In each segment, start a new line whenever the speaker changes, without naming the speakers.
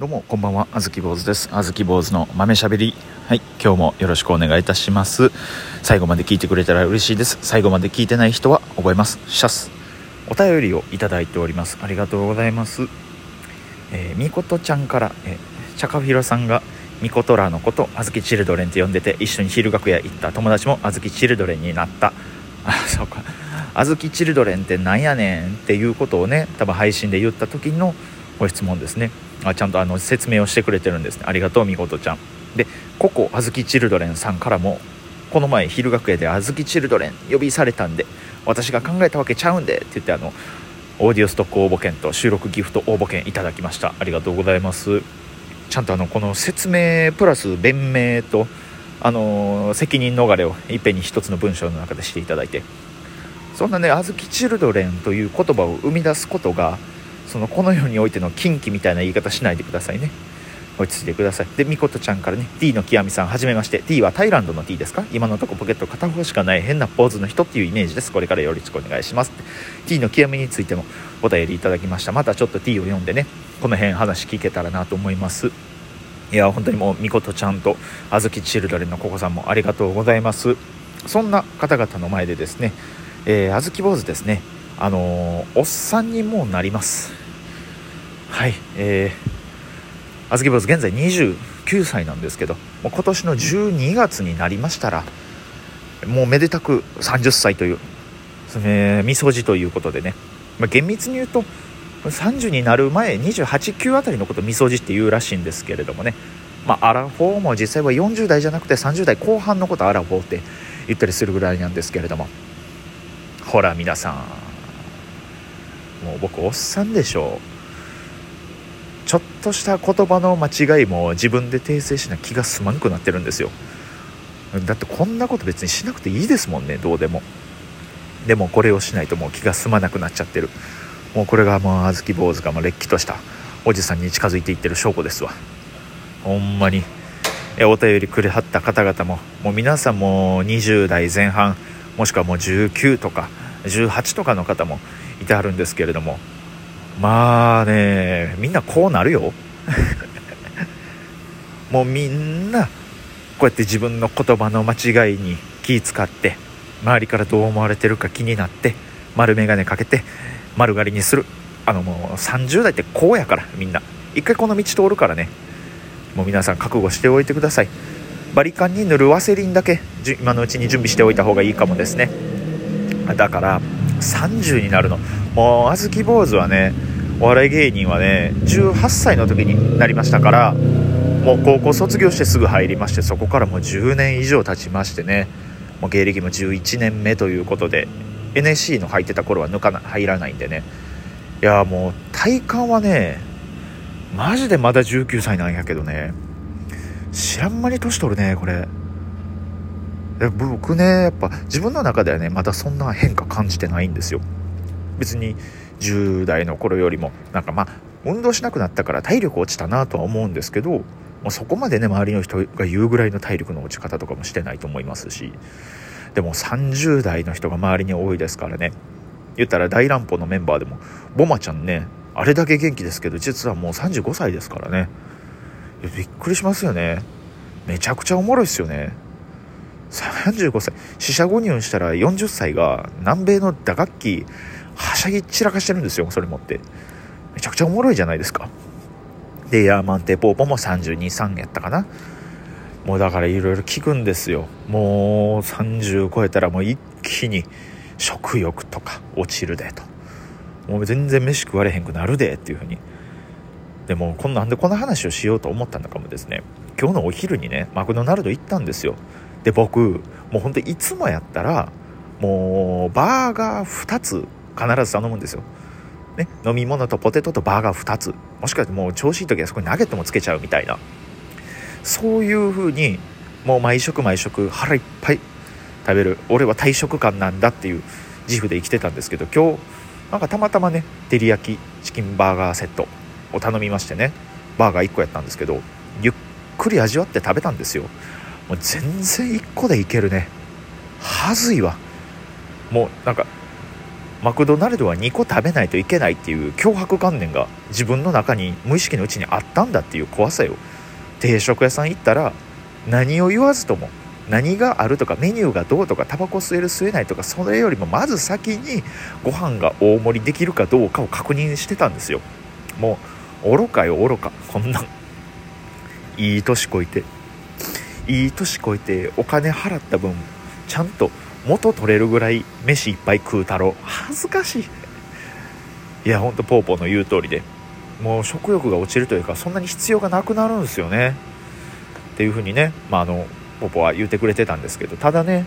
どうもこんばんは。あずき坊主です。あずき坊主の豆しゃべり。はい今日もよろしくお願いいたします。最後まで聞いてくれたら嬉しいです。最後まで聞いてない人は覚えます。シャス。お便りをいただいております。ありがとうございます。え、みことちゃんから、えー、チャカフィロさんがみことらのことあずきチルドレンって呼んでて一緒に昼楽屋行った。友達もあずきチルドレンになった。あそうか。あずきチルドレンってなんやねんっていうことをね多分配信で言った時のご質問ですね。あちゃんとあの説明をしてくれてるんですね。ありがとうみことちゃん。でココあずきチルドレンさんからもこの前昼楽屋であずきチルドレン呼びされたんで私が考えたわけちゃうんでって言ってあのオーディオストック応募券と収録ギフト応募券いただきました。ありがとうございます。ちゃんとあのこの説明プラス弁明とあの責任逃れをいっぺんに一つの文章の中でしていただいて。そんなね「あずきチルドレン」という言葉を生み出すことがそのこの世においての禁忌みたいな言い方しないでくださいね。落ち着いてください。でみことちゃんからね T の極みさんはじめまして。T はタイランドの T ですか？今のとこポケット片方しかない変なポーズの人っていうイメージです。これからよろしくお願いします T の極みについてもお便りいただきました。またちょっと T を読んでねこの辺話聞けたらなと思います。いや本当にもうみことちゃんとあずきチルドレンのココさんもありがとうございます。そんな方々の前でですねえ、あずき坊主ですね。あのー、おっさんにもうなります。はいえー、あずき坊主現在29歳なんですけどもう今年の12月になりましたらもうめでたく30歳という、えー、みそじということでね、まあ、厳密に言うと30になる前289あたりのことみそじって言うらしいんですけれどもね。まあ、アラフォーも実際は40代じゃなくて30代後半のことアラフォーって言ったりするぐらいなんですけれども。ほら皆さん。もう僕おっさんでしょう。ちょっとした言葉の間違いも自分で訂正しな気が済まんくなってるんですよ。だってこんなこと別にしなくていいですもんねどうでも。でもこれをしないともう気が済まなくなっちゃってる。もうこれがもう小豆坊主がもうれっきとしたおじさんに近づいていってる証拠ですわ。ほんまに。お便りくれはった方々ももう皆さんも20代前半もしくはもう19とか18とかの方もいてはるんですけれどもまあねみんなこうなるよ。もうみんなこうやって自分の言葉の間違いに気使って周りからどう思われてるか気になって丸眼鏡かけて丸刈りにする。あのもう30代ってこうやからみんな。一回この道通るからね。もう皆さん覚悟しておいてください。バリカンに塗るワセリンだけ今のうちに準備しておいた方がいいかもですね。だから30になるの。もうあずき坊主はねお笑い芸人はね18歳の時になりましたからもう高校卒業してすぐ入りましてそこからもう10年以上経ちましてねもう芸歴も11年目ということで NSC の入ってた頃は抜かな入らないんでね。いやもう体感はねマジでまだ19歳なんやけどね知らん間に年取るねこれ。僕ねやっぱ自分の中ではねまだそんな変化感じてないんですよ。別に10代の頃よりもなんかまあ運動しなくなったから体力落ちたなとは思うんですけど、まあ、そこまでね周りの人が言うぐらいの体力の落ち方とかもしてないと思いますしでも30代の人が周りに多いですからね。言ったら大乱歩のメンバーでもボマちゃんねあれだけ元気ですけど実はもう35歳ですからね。びっくりしますよね。めちゃくちゃおもろいっすよね。35歳四捨五入したら40歳が南米の打楽器はしゃぎ散らかしてるんですよそれ持って。めちゃくちゃおもろいじゃないですか。でヤーマンテポーポも323やったかな。もうだからいろいろ聞くんですよ。もう30超えたらもう一気に食欲とか落ちるでと。もう全然飯食われへんくなるでっていう風に。でもこんなんでこの話をしようと思ったのかもですね。今日のお昼にねマクドナルド行ったんですよ。で僕もうほんといつもやったらもうバーガー2つ必ず頼むんですよ、ね、飲み物とポテトとバーガー2つ。もしかしてもう調子いい時はそこにナゲットもつけちゃうみたいな。そういう風にもう毎食毎食腹いっぱい食べる。俺は大食感なんだっていう自負で生きてたんですけど今日なんかたまたまね照り焼きチキンバーガーセットを頼みましてねバーガー1個やったんですけどゆっくり味わって食べたんですよ。もう全然1個でいけるね。はずいわ。もうなんかマクドナルドは2個食べないといけないっていう脅迫観念が自分の中に無意識のうちにあったんだっていう怖さよ。定食屋さん行ったら何を言わずとも何があるとかメニューがどうとかタバコ吸える吸えないとかそれよりもまず先にご飯が大盛りできるかどうかを確認してたんですよ。もう愚かよ愚か。こんないい年こいていい年こいてお金払った分ちゃんと元取れるぐらい飯いっぱい食うたろ。う恥ずかしい。いやほんとポーポーの言う通りでもう食欲が落ちるというかそんなに必要がなくなるんですよね。っていう風にね、まあ、あのポポは言ってくれてたんですけどただね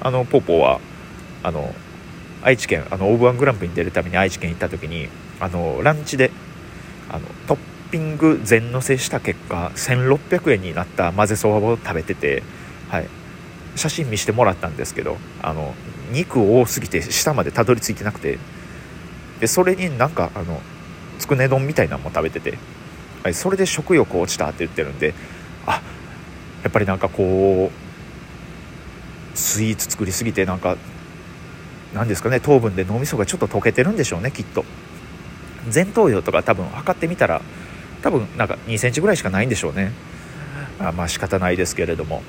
あのポポはあの愛知県あのオーブワングランプリに出るために愛知県行った時にあのランチであのトッピング全のせした結果1600円になった混ぜそばを食べてて、はい、写真見してもらったんですけどあの肉多すぎて下までたどり着いてなくてでそれになんかあのつくね丼みたいなのも食べてて、はい、それで食欲落ちたって言ってるんであやっぱりなんかこうスイーツ作りすぎてなんか何ですかね糖分で脳みそがちょっと溶けてるんでしょうねきっと。前頭葉とか多分測ってみたら多分なんか2センチぐらいしかないんでしょうね。あまあ仕方ないですけれども。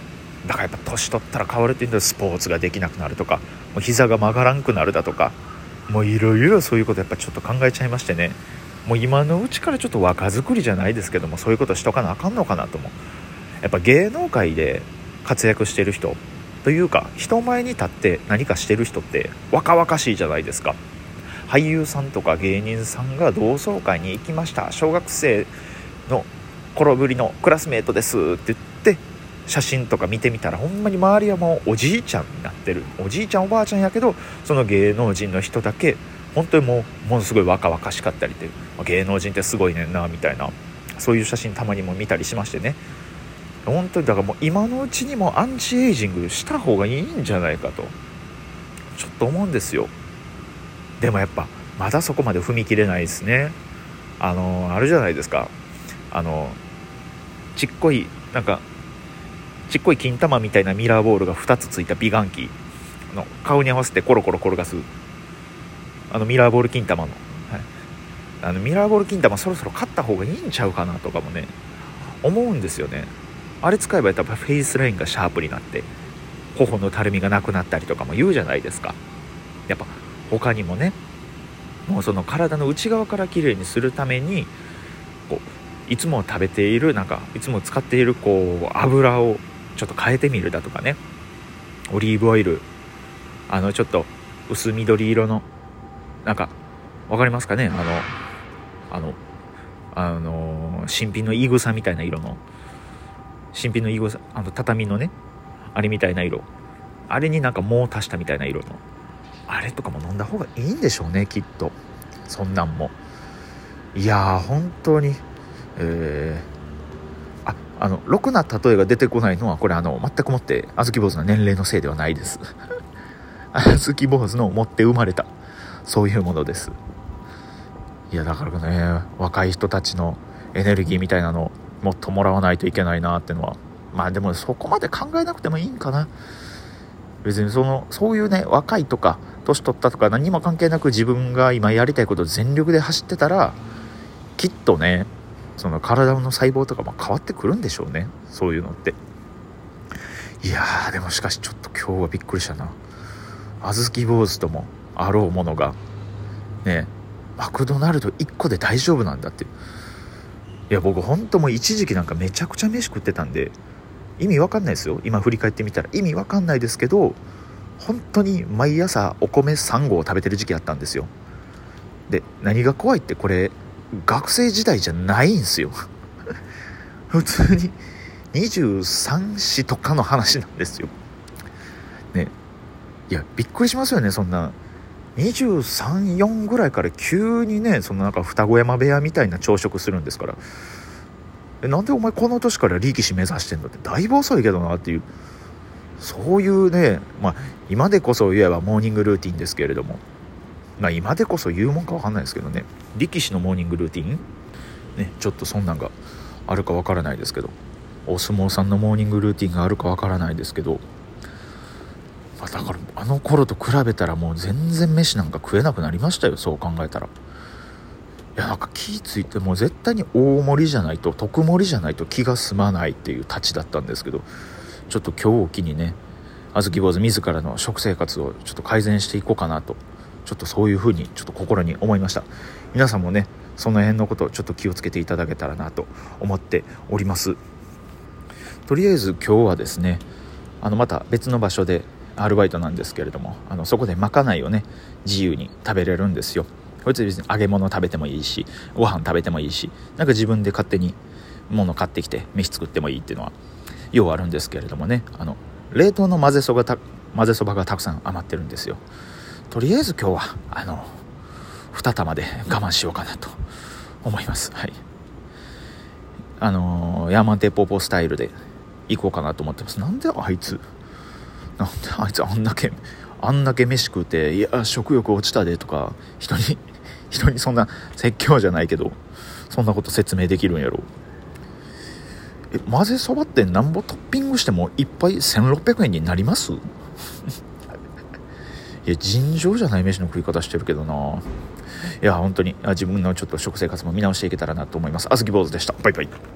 だからやっぱ年取ったら変わるっていうのはスポーツができなくなるとかもう膝が曲がらんくなるだとかもういろいろそういうことやっぱちょっと考えちゃいましてね。もう今のうちからちょっと若作りじゃないですけどもそういうことしとかなあかんのかなと思うやっぱ芸能界で活躍してる人というか人前に立って何かしてる人って若々しいじゃないですか。俳優さんとか芸人さんが同窓会に行きました。小学生の頃ぶりのクラスメートですって言って写真とか見てみたらほんまに周りはもうおじいちゃんになってる。おじいちゃんおばあちゃんやけどその芸能人の人だけ本当にもうものすごい若々しかったりって芸能人ってすごいねんなみたいな。そういう写真たまにも見たりしましてね。本当にだからもう今のうちにもアンチエイジングした方がいいんじゃないかと。ちょっと思うんですよ。でもやっぱまだそこまで踏み切れないですね。あのあるじゃないですか。あのちっこいなんかちっこい金玉みたいなミラーボールが2つついた美顔器。の顔に合わせてコロコロ転がす。あのミラーボール金玉の,、はい、あのミラーボール金玉そろそろ買った方がいいんちゃうかなとかもね思うんですよね。あれ使えばやっぱフェイスラインがシャープになって頬のたるみがなくなったりとかも言うじゃないですか。やっぱ他にもねもうその体の内側からきれいにするためにこういつも食べているなんかいつも使っているこう油をちょっと変えてみるだとかね。オリーブオイル。あのちょっと薄緑色のなんか分かりますかね？あのあのあの新品のイグサみたいな色の。新品のイグサあの畳のねあれみたいな色。あれになんかもう足したみたいな色の。あれとかも飲んだ方がいいんでしょうねきっと。そんなんも。いやー本当に。えー、ああのろくな例えが出てこないのはこれあの全くもってあずき坊主の年齢のせいではないです。あずき坊主の持って生まれた。そういうものです。いやだからね若い人たちのエネルギーみたいなのもっともらわないといけないなってのは。まあでもそこまで考えなくてもいいんかな。別にそのそういうね若いとか年取ったとか何も関係なく自分が今やりたいことを全力で走ってたらきっとねその体の細胞とかも変わってくるんでしょうね。そういうのって。いやーでもしかしちょっと今日はびっくりしたな。小豆坊主ともあろうものがねマクドナルド1個で大丈夫なんだっていや僕ほんともう一時期なんかめちゃくちゃ飯食ってたんで意味わかんないですよ。今振り返ってみたら意味わかんないですけど本当に毎朝お米3合を食べてる時期あったんですよ。で何が怖いってこれ学生時代じゃないんすよ。普通に23歳とかの話なんですよ。ねいやびっくりしますよねそんな。234ぐらいから急にねそのなんか双子山部屋みたいな朝食するんですから。えなんでお前この年から力士目指してんのってだいぶ遅いけどなっていう。そういうねまあ今でこそ言えばモーニングルーティンですけれども。まあ今でこそ言うもんか分かんないですけどね。力士のモーニングルーティン？ねちょっとそんなんがあるか分からないですけど。お相撲さんのモーニングルーティンがあるか分からないですけど。まだからあの頃と比べたらもう全然飯なんか食えなくなりましたよそう考えたら。いやなんか気ぃ付いても絶対に大盛りじゃないと特盛りじゃないと気が済まないっていうたちだったんですけど。ちょっと今日を機にねあずき坊主自らの食生活をちょっと改善していこうかなとちょっとそういうふうにちょっと心に思いました。皆さんもねその辺のことをちょっと気をつけていただけたらなと思っております。とりあえず今日はですねあのまた別の場所でアルバイトなんですけれどもあのそこでまかないをね自由に食べれるんですよ。こいつ別に揚げ物食べてもいいしご飯食べてもいいしなんか自分で勝手に物買ってきて飯作ってもいいっていうのはようあるんですけれどもね。あの冷凍の混ぜそば混ぜそばがたくさん余ってるんですよ。とりあえず今日はあの2玉で我慢しようかなと思います。はい。あのー、ヤーマンテポポスタイルで行こうかなと思ってます。なんであいつなんであいつあんだけあんだけ飯食うて「いや食欲落ちたで」とか人に人にそんな説教じゃないけどそんなこと説明できるんやろえ混ぜそばってなんぼトッピングしてもいっぱい1600円になります？いや尋常じゃない飯の食い方してるけどな。いや本当に。自分のちょっと食生活も見直していけたらなと思います。あずき坊主でした。バイバイ。